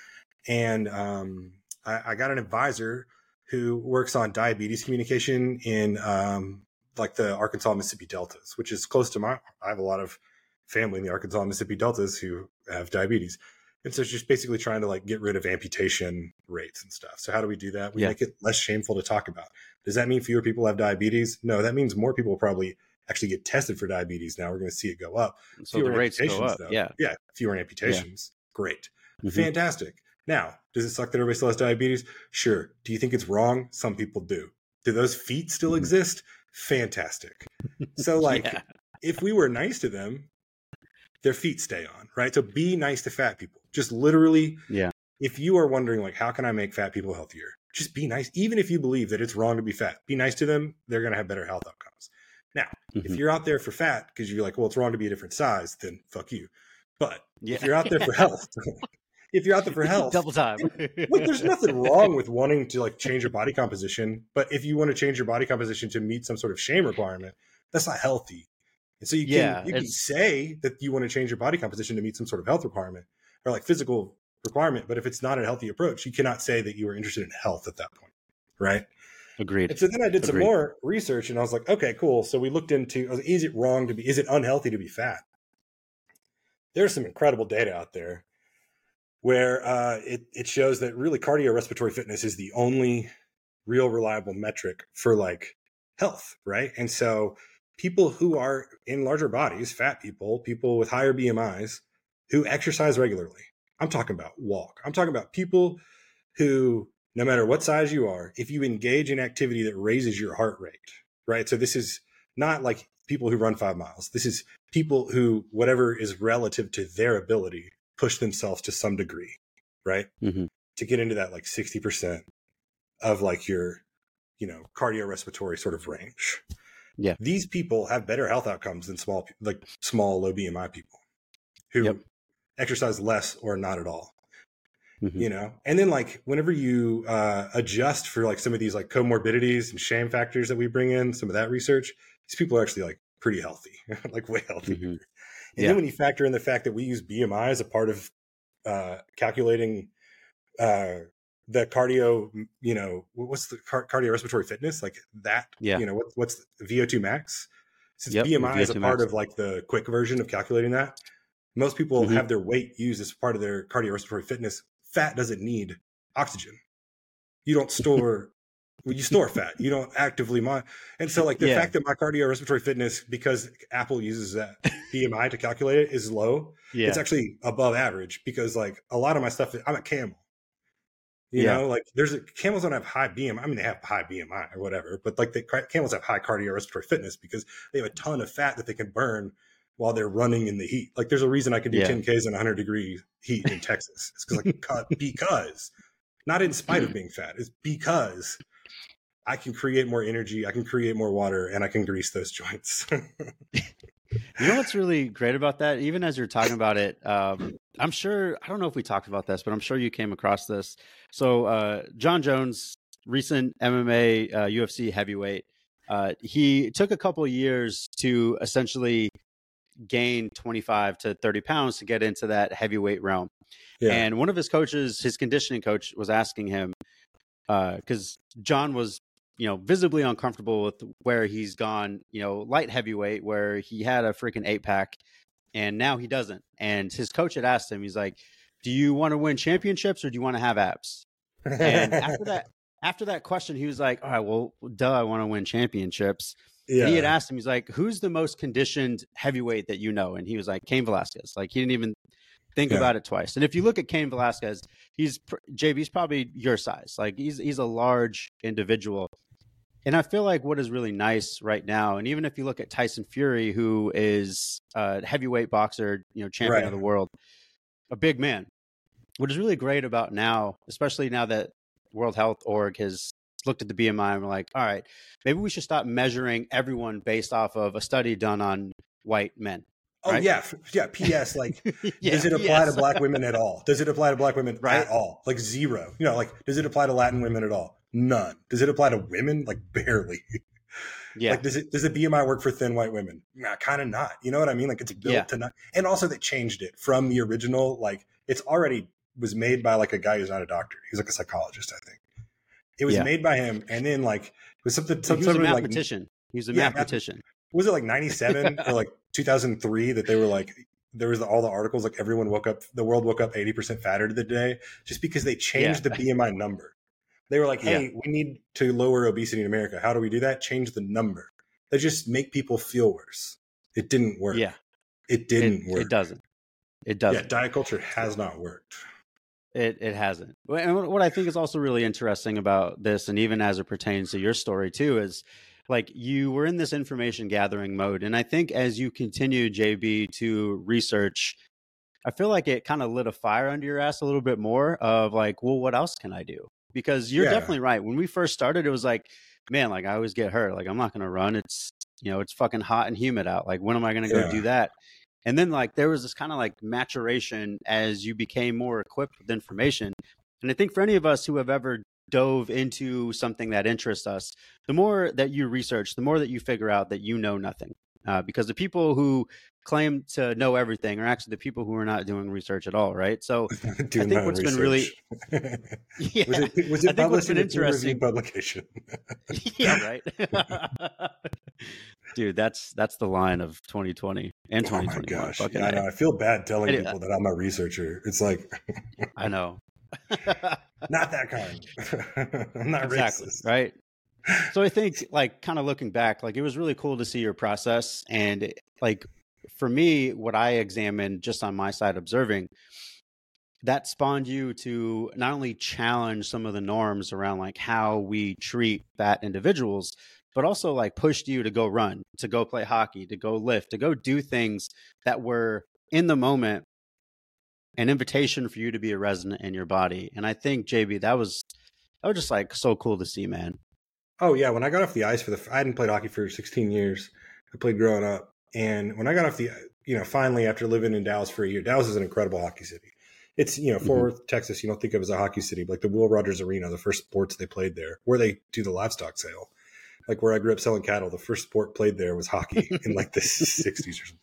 and um, I, I got an advisor who works on diabetes communication in um, like the Arkansas Mississippi deltas, which is close to my. I have a lot of family in the Arkansas Mississippi deltas who have diabetes. And so it's just basically trying to like get rid of amputation rates and stuff. So how do we do that? We
Yeah.
make it less shameful to talk about. Does that mean fewer people have diabetes? No, that means more people probably actually get tested for diabetes. Now we're going to see it go up.
So the rates go
amputations,
up.
though.
Yeah.
Yeah. Fewer amputations. Great.
Mhm.
Fantastic. Now, does it suck that everybody still has diabetes? Sure. Do you think it's wrong? Some people do. Do those feet still
Mhm.
exist? Fantastic. So, [laughs] like,
Yeah.
if we were nice to them, their feet stay on, right? So be nice to fat people. Just literally,
Yeah.
If you are wondering, like, how can I make fat people healthier? Just be nice. Even if you believe that it's wrong to be fat, be nice to them. They're going to have better health outcomes. Now, if
Mhm.
you're out there for fat because you're like, well, it's wrong to be a different size, then fuck you. But
Yeah.
if you're out there for [laughs] health, [laughs] if you're out there for health,
double time. [laughs]
Look, there's nothing wrong with wanting to like change your body composition, but if you want to change your body composition to meet some sort of shame requirement, that's not healthy. And so you can
Yeah,
you can say that you want to change your body composition to meet some sort of health requirement or like physical requirement, but if it's not a healthy approach, you cannot say that you were interested in health at that point, right?
Agreed.
And so then I did some more research and I was like, okay, cool. So we looked into like, is it wrong to be is it unhealthy to be fat? There's some incredible data out there where uh, it, it shows that really cardiorespiratory fitness is the only real reliable metric for like health, right? And so people who are in larger bodies, fat people, people with higher BMIs who exercise regularly. I'm talking about walk. I'm talking about people who no matter what size you are, if you engage in activity that raises your heart rate, right? So this is not like people who run five miles. This is people who, whatever is relative to their ability, push themselves to some degree, right?
Mhm.
To get into that like 60% of like your, you know, cardiorespiratory sort of range.
Yeah.
These people have better health outcomes than small, like small, low BMI people who
Yep.
Exercise less or not at all
Mhm.
you know and then like whenever you uh adjust for like some of these like comorbidities and shame factors that we bring in some of that research these people are actually like pretty healthy [laughs] like way healthy
Mhm.
and
Yeah.
then when you factor in the fact that we use bmi as a part of uh calculating uh the cardio you know what's the car- cardiorespiratory fitness like that
Yeah.
you know what, what's vo2 max since
Yep,
bmi is a
VO2
part of like the quick version of calculating that most people
Mhm.
have their weight used as part of their cardiorespiratory fitness fat doesn't need oxygen you don't [laughs] store well, you store fat you don't actively mon- and so like the
Yeah.
fact that my cardiorespiratory fitness because apple uses that bmi to calculate it is low
Yeah.
it's actually above average because like a lot of my stuff i'm a camel you
Yeah.
know like there's a camels don't have high bmi i mean they have high bmi or whatever but like the camels have high cardiorespiratory fitness because they have a ton of fat that they can burn while they're running in the heat like there's a reason i can do
Yeah.
10ks in 100 degree heat in [laughs] texas it's because like because not in spite of being fat it's because i can create more energy i can create more water and i can grease those [laughs] joints
You know what's really great about that? Even as you're talking about it, um, I'm sure I don't know if we talked about this, but I'm sure you came across this. So uh, Jon Jones, recent MMA uh, UFC heavyweight, uh, he took a couple years to essentially gain 25 to 30 pounds to get into that heavyweight realm.
yeah
And one of his coaches, his conditioning coach, was asking him uh, because Jon was, you know, visibly uncomfortable with where he's gone, you know, light heavyweight, where he had a freaking eight pack, and now he doesn't. And his coach had asked him, he's like, "Do you want to win championships or do you want to have abs?" And after [laughs] that, after that question, he was like, "All right, well, duh, I want to win championships."
Yeah
He had asked him, he's like, "Who's the most conditioned heavyweight that you know?" And he was like, "Cain Velasquez." Like he didn't even think
Yeah.
about it twice. And if you look at Cain Velasquez, he's JB's probably your size. Like he's he's a large individual. And I feel like what is really nice right now, and even if you look at Tyson Fury, who is a heavyweight boxer, you know, champion
Right.
of the world, a big man. What is really great about now, especially now that World Health Org has looked at the BMI and we're like, all right, maybe we should stop measuring everyone based off of a study done on white men.
oh
right?
yeah yeah ps like [laughs]
Yeah,
does it apply
yes.
to black women at all? Does it apply to black women
Right.
at all? Like zero. You know, like does it apply to Latin women at all? None. Does it apply to women? Like [laughs] barely.
Yeah.
Like, does it does the BMI work for thin white women? Nah, kind of not. You know what I mean? Like, it's built
Yeah.
to not. And also, they changed it from the original. Like, it's already was made by like a guy who's not a doctor. He's like a psychologist, I think. It was
Yeah.
made by him, and then like it was something.
So he was a
something like
mathematician. he was a
Yeah, math-
mathematician.
was it like 97 or like 2003 that they were like there was all the articles like everyone woke up the world woke up 80% fatter today just because they changed
Yeah.
the bmi number they were like hey we need to lower obesity in america how do we do that change the number they just make people feel worse it didn't work
Yeah.
it didn't
it,
work
It doesn't. It doesn't.
diet culture has not worked
It it hasn't. And what- I think is also really interesting about this, and even as it pertains to your story too, is like you were in this information gathering mode, and I think as you continue, JB, to research, I feel like it kind of lit a fire under your ass a little bit more of like, well, what else can I do? Because you're
Yeah.
definitely right. When we first started, it was like, man, like I always get hurt. Like I'm not going to run. It's you know, it's fucking hot and humid out. Like when am I going to go
Yeah.
do that? And then like there was this kind of like maturation as you became more equipped with information. And I think for any of us who have ever dove into something that interests us, the more that you research, the more that you figure out that you know nothing. Uh, because the people who claim to know everything are actually the people who are not doing research at all, right? So [laughs]
I
think what's been really- [laughs] yeah,
was it, was
I
it
think what's
published in
been
a peer-reviewed
interesting-
publication [laughs]
yeah, right. Dude, that's that's the line of 2020 and
oh my gosh yeah, I, know. I feel bad telling
Anyway.
people that i'm a researcher it's like
I know.
not that kind. I'm not
exactly
racist.
right so i think like kind of looking back like it was really cool to see your process and it- like for me what i examined just on my side observing that spawned you to not only challenge some of the norms around like how we treat fat individuals but also like pushed you to go run to go play hockey to go lift to go do things that were in the moment an invitation for you to be a resident in your body. And i think jb that was that was just like so cool to see man
Oh yeah, when I got off the ice for the, I hadn't played hockey for 16 years. I played growing up, and when I got off the, you know, finally after living in Dallas for a year, Dallas is an incredible hockey city. It's you know
Mhm.
Fort Worth, Texas. You don't think of as a hockey city, but like the Will Rogers Arena, the first sports they played there, where they do the livestock sale, like where I grew up selling cattle. The first sport played there was hockey [laughs] in like the 60s or something.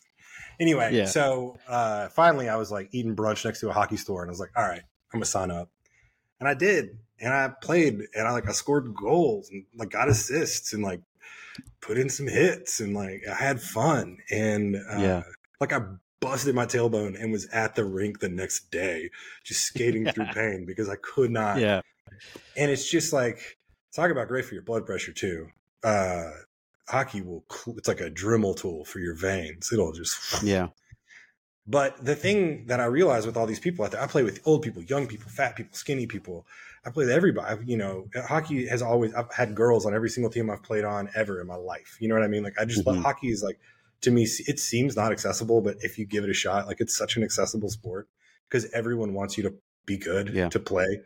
Anyway,
Yeah.
so uh, finally I was like eating brunch next to a hockey store, and I was like, all right, I'm gonna sign up, and I did, and I played, and I like I scored goals and like got assists and like put in some hits and like I had fun. And uh,
Yeah.
like I busted my tailbone and was at the rink the next day just [laughs] skating through pain because I could not
yeah.
and it's just like talk about great for your blood pressure too. Uh hockey will it's like a dremel tool for your veins. It'll just
yeah.
But the thing that I realized with all these people out there, I play with old people, young people, fat people, skinny people. I play with everybody. I've- You know, hockey has always, I've had girls on every single team I've played on ever in my life. You know what I mean? Like, I just,
Mhm.
hockey is like, to me, it seems not accessible, but if you give it a shot, like, it's such an accessible sport because everyone wants you to be good,
Yeah.
to play.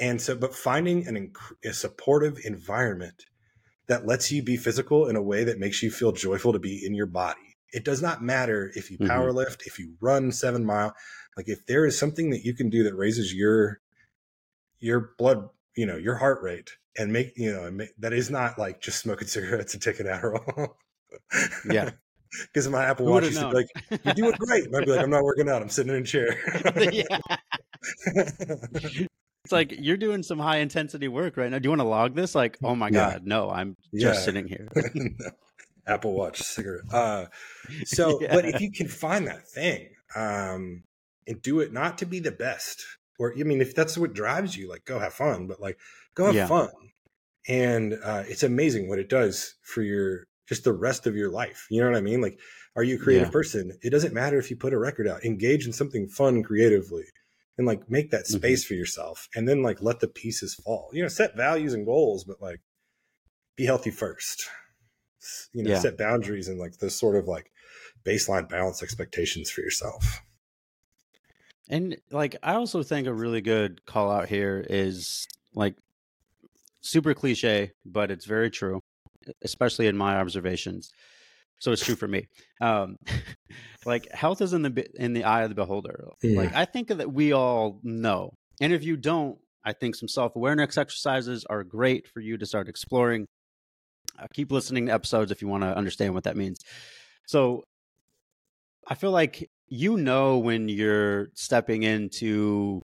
And so, but finding an, a supportive environment that lets you be physical in a way that makes you feel joyful to be in your body. It does not matter if you
Mhm.
lift, if you run seven mile, like if there is something that you can do that raises your your blood, you know, your heart rate and make you know make, that is not like just smoking [laughs] cigarettes and taking Adderall.
Yeah. [laughs]
because my Apple Watch used to be like, "You're doing great," and I'd be like, "I'm not working out. I'm sitting in a chair." [laughs]
yeah. It's like you're doing some high intensity work right now. Do you want to log this? Like, oh my
Yeah.
god, no, I'm
Yeah.
just sitting here.
No. Apple Watch cigarette. Uh, so, but if you can find that thing um, and do it not to be the best, or I mean, if that's what drives you, like go have fun, but like go have
Yeah.
fun. And uh, it's amazing what it does for your just the rest of your life. You know what I mean? Like, are you a creative
Yeah.
person? It doesn't matter if you put a record out. Engage in something fun creatively, and like make that
Mhm.
space for yourself, and then like let the pieces fall. You know, set values and goals, but like be healthy first. You know,
Yeah.
set boundaries and like those sort of like baseline balance expectations for yourself.
And like I also think a really good call out here is like super cliche, but it's very true, especially in my observations. So it's true for me. Um, [laughs] like health is in the in the eye of the beholder. Like I think that we all know, and if you don't, I think some self awareness exercises are great for you to start exploring. uh, keep listening to episodes if you want to understand what that means. So I feel like you know when you're stepping into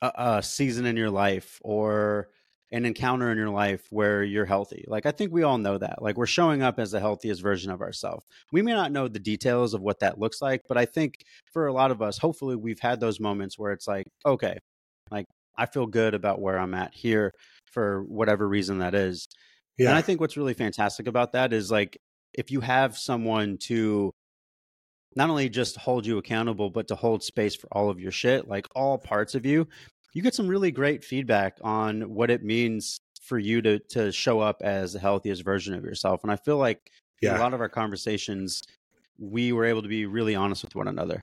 a, a season in your life or an encounter in your life where you're healthy. Like I think we all know that. Like we're showing up as the healthiest version of ourselves. We may not know the details of what that looks like, but I think for a lot of us, hopefully we've had those moments where it's like, okay, like I feel good about where I'm at here for whatever reason that is. Yeah. And I think what's really fantastic about that is like if you have someone to not only just hold you accountable, but to hold space for all of your shit, like all parts of you, you get some really great feedback on what it means for you to to show up as the healthiest version of yourself. And I feel like yeah. a lot of our conversations, we were able to be really honest with one another.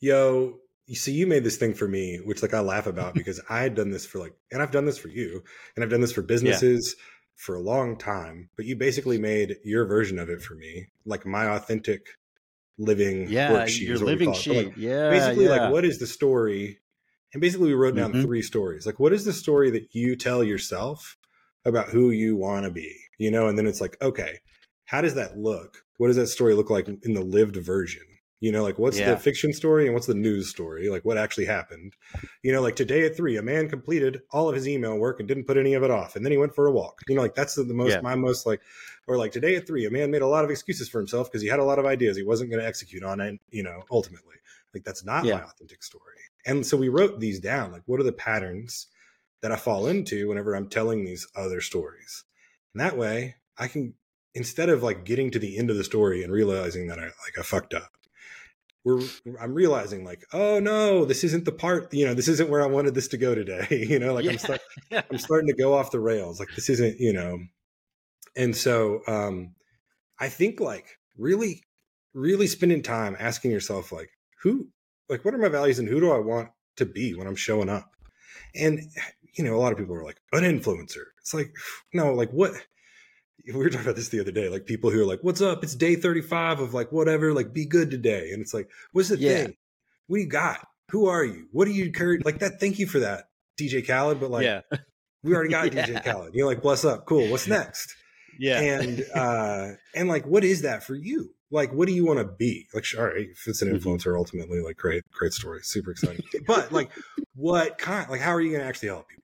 Yo, you see, you made this thing for me, which like I laugh about [laughs] because I had done this for like, and I've done this for you, and I've done this for businesses. Yeah. For a long time, but you basically made your version of it for me, like my authentic living
yeah, worksheet. Your living sheet. Like, yeah.
Basically,
yeah.
like what is the story? And basically, we wrote down mm-hmm. three stories. Like, what is the story that you tell yourself about who you want to be? You know, and then it's like, okay, how does that look? What does that story look like in the lived version? You know, like what's yeah. the fiction story and what's the news story? Like what actually happened? You know, like today at three, a man completed all of his email work and didn't put any of it off, and then he went for a walk. You know, like that's the, the most yeah. my most like, or like today at three, a man made a lot of excuses for himself because he had a lot of ideas he wasn't going to execute on, and you know, ultimately, like that's not yeah. my authentic story. And so we wrote these down. Like, what are the patterns that I fall into whenever I'm telling these other stories? And that way, I can instead of like getting to the end of the story and realizing that I like I fucked up we're I'm realizing like, oh no, this isn't the part, you know, this isn't where I wanted this to go today. [laughs] you know, like yeah. I'm start, [laughs] I'm starting to go off the rails. Like this isn't, you know. And so um I think like really, really spending time asking yourself like, who like what are my values and who do I want to be when I'm showing up? And you know, a lot of people are like, an influencer. It's like, [sighs] no, like what [laughs] we were talking about this the other day, like people who are like, "What's up? It's day thirty-five of like whatever, like be good today," and it's like, "What's the yeah. thing? What do you got? Who are you? What do you carry?" Like that. Thank you for that, DJ Khaled. But like, yeah. [laughs] we already got yeah. DJ Khaled. You're like, "Bless up, cool. What's [laughs] next?"
Yeah,
and uh, and like, what is that for you? Like, what do you want to be? Like, all right, if it's an mm-hmm. influencer, mm-hmm. ultimately, like, great, great story, super exciting. but like, what kind? Like, how are you going to actually help people?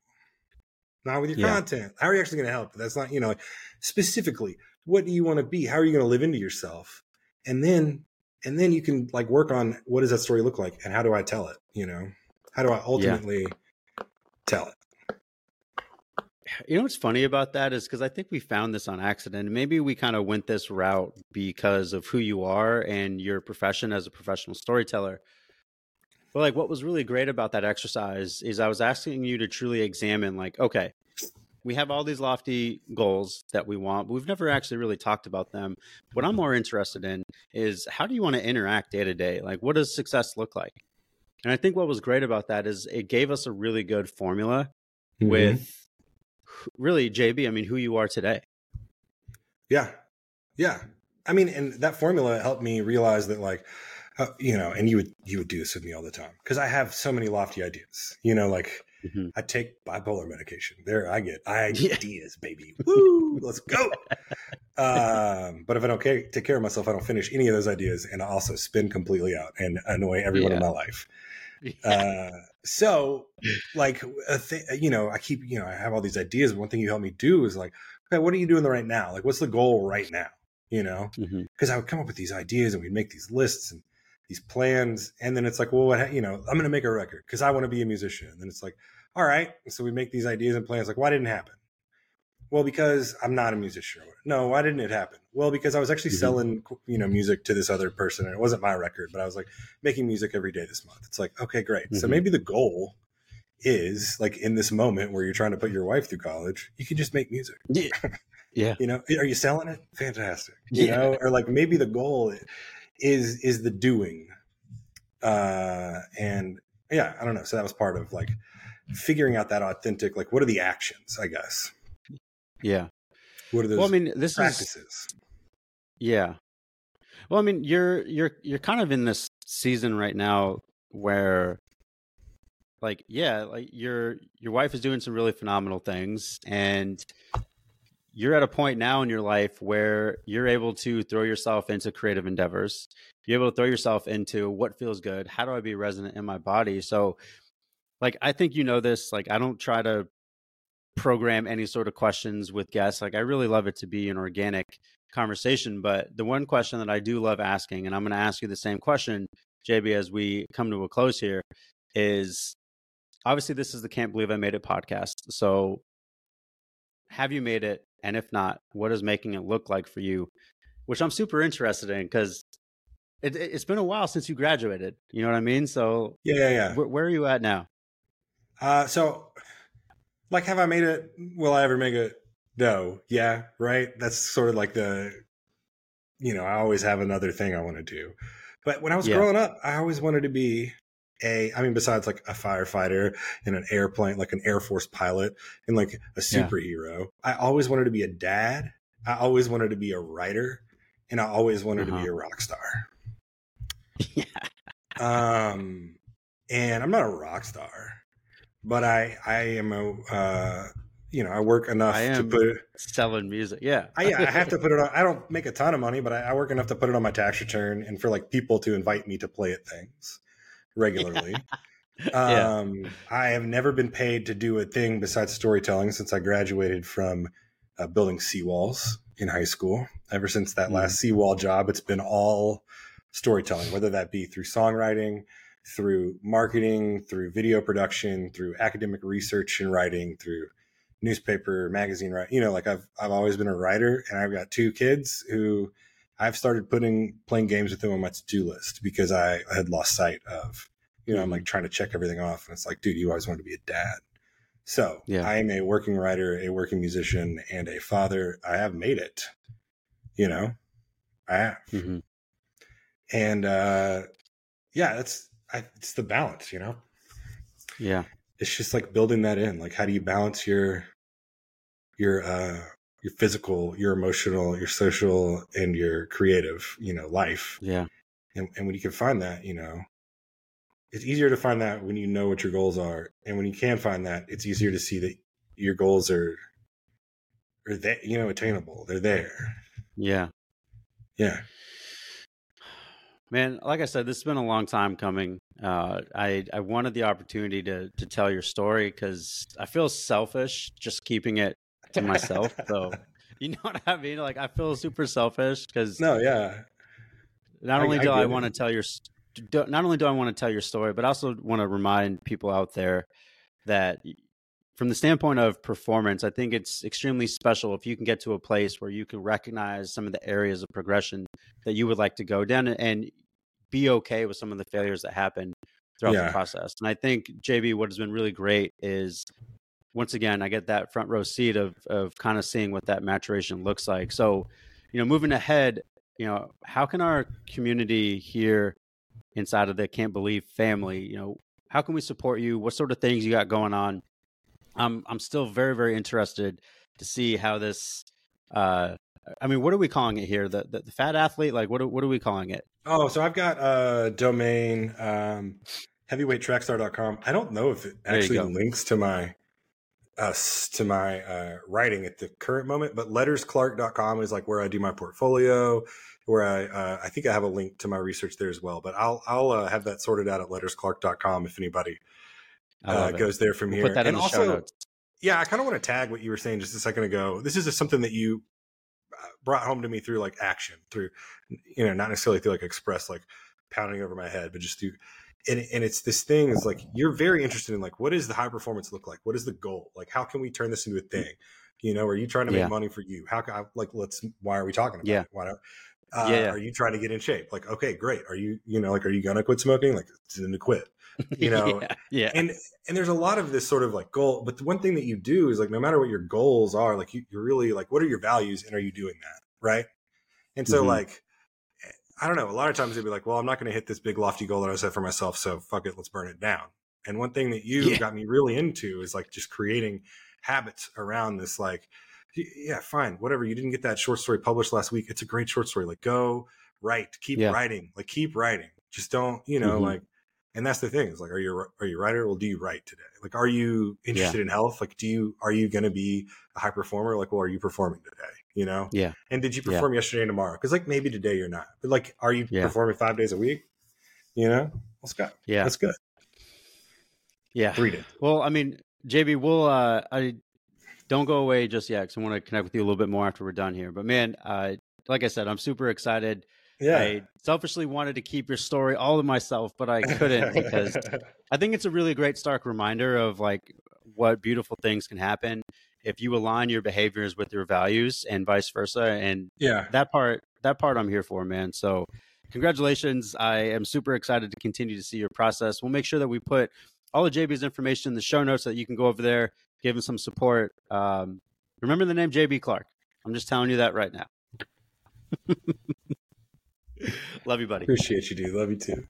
Not with your yeah. content. How are you actually going to help? That's not, you know, specifically what do you want to be how are you going to live into yourself and then and then you can like work on what does that story look like and how do i tell it you know how do i ultimately yeah. tell it
you know what's funny about that is because I think we found this on accident. Maybe we kind of went this route because of who you are and your profession as a professional storyteller. But like what was really great about that exercise is I was asking you to truly examine like, okay, we have all these lofty goals that we want, but we've never actually really talked about them. What I'm more interested in is how do you want to interact day to day? Like, what does success look like? And I think what was great about that is it gave us a really good formula mm-hmm. with really JB, I mean, who you are today.
Yeah. Yeah. I mean, and that formula helped me realize that, like, uh, you know, and you would you would do this with me all the time because I have so many lofty ideas. You know, like Mm-hmm. I take bipolar medication. There, I get [laughs] ideas, baby. Woo, let's go. um, but if I don't care, take care of myself, I don't finish any of those ideas, and I also spin completely out and annoy everyone yeah. in my life. Yeah. Uh, so, like, th- you know, I keep, you know, I have all these ideas. But one thing you help me do is like, okay, what are you doing right now? Like, what's the goal right now? You know, because mm-hmm. I would come up with these ideas and we'd make these lists and these plans and then it's like well what you know i'm going to make a record because i want to be a musician. And then it's like all right. So we make these ideas and plans like why didn't it happen? Well because i'm not a musician no why didn't it happen? Well because i was actually mm-hmm. selling you know music to this other person and it wasn't my record but i was like making music every day this month. It's like okay great. Mm-hmm. so maybe the goal is like in this moment where you're trying to put your wife through college you can just make music.
Yeah. [laughs] Yeah.
You know? Are you selling it? Fantastic. You yeah. know? Or like maybe the goal is is the doing. Uh and yeah i don't know. So that was part of like figuring out that authentic like what are the actions i guess?
Yeah.
What are those
well i mean this
practices?
Is, yeah. Well i mean you're you're you're kind of in this season right now where like yeah like your your wife is doing some really phenomenal things and you're at a point now in your life where you're able to throw yourself into creative endeavors. You're able to throw yourself into what feels good. How do I be resonant in my body? So, like, I think you know this. Like, I don't try to program any sort of questions with guests. Like, I really love it to be an organic conversation. But the one question that I do love asking, and I'm going to ask you the same question, JB, as we come to a close here, is obviously this is the Can't Believe I Made It podcast. So, have you made it? And if not, what is making it look like for you? Which I'm super interested in because it, has been a while since you graduated. You know what I mean? So
yeah, yeah, yeah.
Where, where are you at now?
Uh, so like, have I made it? Will I ever make it? No. Yeah. Right. That's sort of like the, you know, I always have another thing I want to do. But when I was yeah. growing up, I always wanted to be a i mean besides like a firefighter and an airplane like an air force pilot and like a superhero yeah. i always wanted to be a dad i always wanted to be a writer and i always wanted uh-huh. to be uh-huh. a rock star [laughs] yeah um and i'm not a rock star but i i am a uh you know, I work enough to put
selling music. Yeah,
I, I have to put it on. I don't make a ton of money, but I, I, work enough to put it on my tax return and for like people to invite me to play at things regularly. [laughs] yeah. Um, I have never been paid to do a thing besides storytelling since I graduated from uh, building seawalls in high school. Ever since that mm. last seawall job, it's been all storytelling, whether that be through songwriting, through marketing, through video production, through academic research and writing, through newspaper, magazine writing. You know, like I've I've always been a writer, and I've got two kids who I've started putting playing games with them on my to do list because I, had lost sight of. You know, I'm like mm-hmm. trying to check everything off, and it's like, dude, you always wanted to be a dad. So yeah. I am a working writer, a working musician, and a father. I have made it. You know, I have. Mm-hmm. And uh, yeah, it's I, it's the balance. You know.
Yeah.
It's just like building that in. Like, how do you balance your your uh your physical, your emotional, your social, and your creative, you know, life.
Yeah.
And, and when you can find that, you know, it's easier to find that when you know what your goals are. And when you can find that, it's easier to see that your goals are, are that, you know, attainable. They're there.
Yeah.
Yeah.
Man, like I said, this has been a long time coming. Uh, I I wanted the opportunity to to tell your story because I feel selfish just keeping it to myself. so [laughs] you know what I mean? Like I feel super selfish because
no, yeah.
Not only I, do I, I want to tell your not only do I want to tell your story, but I also want to remind people out there that from the standpoint of performance, I think it's extremely special if you can get to a place where you can recognize some of the areas of progression that you would like to go down and be okay with some of the failures that happen throughout yeah. the process. And I think JB, what has been really great is once again, I get that front row seat of of kind of seeing what that maturation looks like. So, you know, moving ahead, you know, how can our community here inside of the Can't Believe family, you know, how can we support you? What sort of things you got going on? I'm I'm still very very interested to see how this. Uh, I mean, what are we calling it here? The the, the fat athlete? Like, what are, what are we calling it?
Oh, so I've got a domain, um, heavyweighttrackstar.com. I don't know if it actually links to my us to my uh, writing at the current moment, but lettersclark.com is like where I do my portfolio, where I uh, I think I have a link to my research there as well. But I'll I'll uh, have that sorted out at lettersclark.com if anybody uh, goes there from
we'll
here.
Put that and in the also, show notes.
Yeah, I kind of want to tag what you were saying just a second ago. This is just something that you uh, brought home to me through like action, through you know not necessarily through like express like pounding over my head, but just through and, and it's this thing is like you're very interested in like what does the high performance look like? What is the goal? Like how can we turn this into a thing? You know are you trying to make yeah. money for you? How can I, like let's why are we talking about
yeah.
it? why not uh, yeah, are you trying to get in shape? Like okay great. Are you you know like are you gonna quit smoking? Like it's to quit [laughs] you know?
Yeah, yeah,
and and there's a lot of this sort of like goal but the one thing that you do is like no matter what your goals are like you, you're really like what are your values and are you doing that right? And so mm-hmm. like I don't know. A lot of times they'd be like, well, I'm not going to hit this big lofty goal that I set for myself. So fuck it. Let's burn it down. And one thing that you yeah. got me really into is like just creating habits around this, like, yeah, fine, whatever. You didn't get that short story published last week. It's a great short story. Like, go write, keep yeah. writing, like, keep writing. Just don't, you know, mm-hmm. like, and that's the thing is like are you are you a writer well do you write today like are you interested yeah. in health like do you are you going to be a high performer like well are you performing today you know?
Yeah.
And did you perform yeah. yesterday and tomorrow? Because like maybe today you're not but like are you yeah. performing five days a week? You know? Let's go yeah. That's good.
Yeah.
Read it.
Well i mean jb we'll uh i don't go away just yet because i want to connect with you a little bit more after we're done here. But man uh like i said i'm super excited.
Yeah.
I selfishly wanted to keep your story all to myself, but I couldn't because [laughs] I think it's a really great stark reminder of like what beautiful things can happen if you align your behaviors with your values and vice versa. And
yeah,
that part, that part I'm here for, man. So congratulations. I am super excited to continue to see your process. We'll make sure that we put all of JB's information in the show notes so that you can go over there, give him some support. Um, remember the name JB Clark. I'm just telling you that right now. [laughs] Love you, buddy.
Appreciate you, dude. Love you too.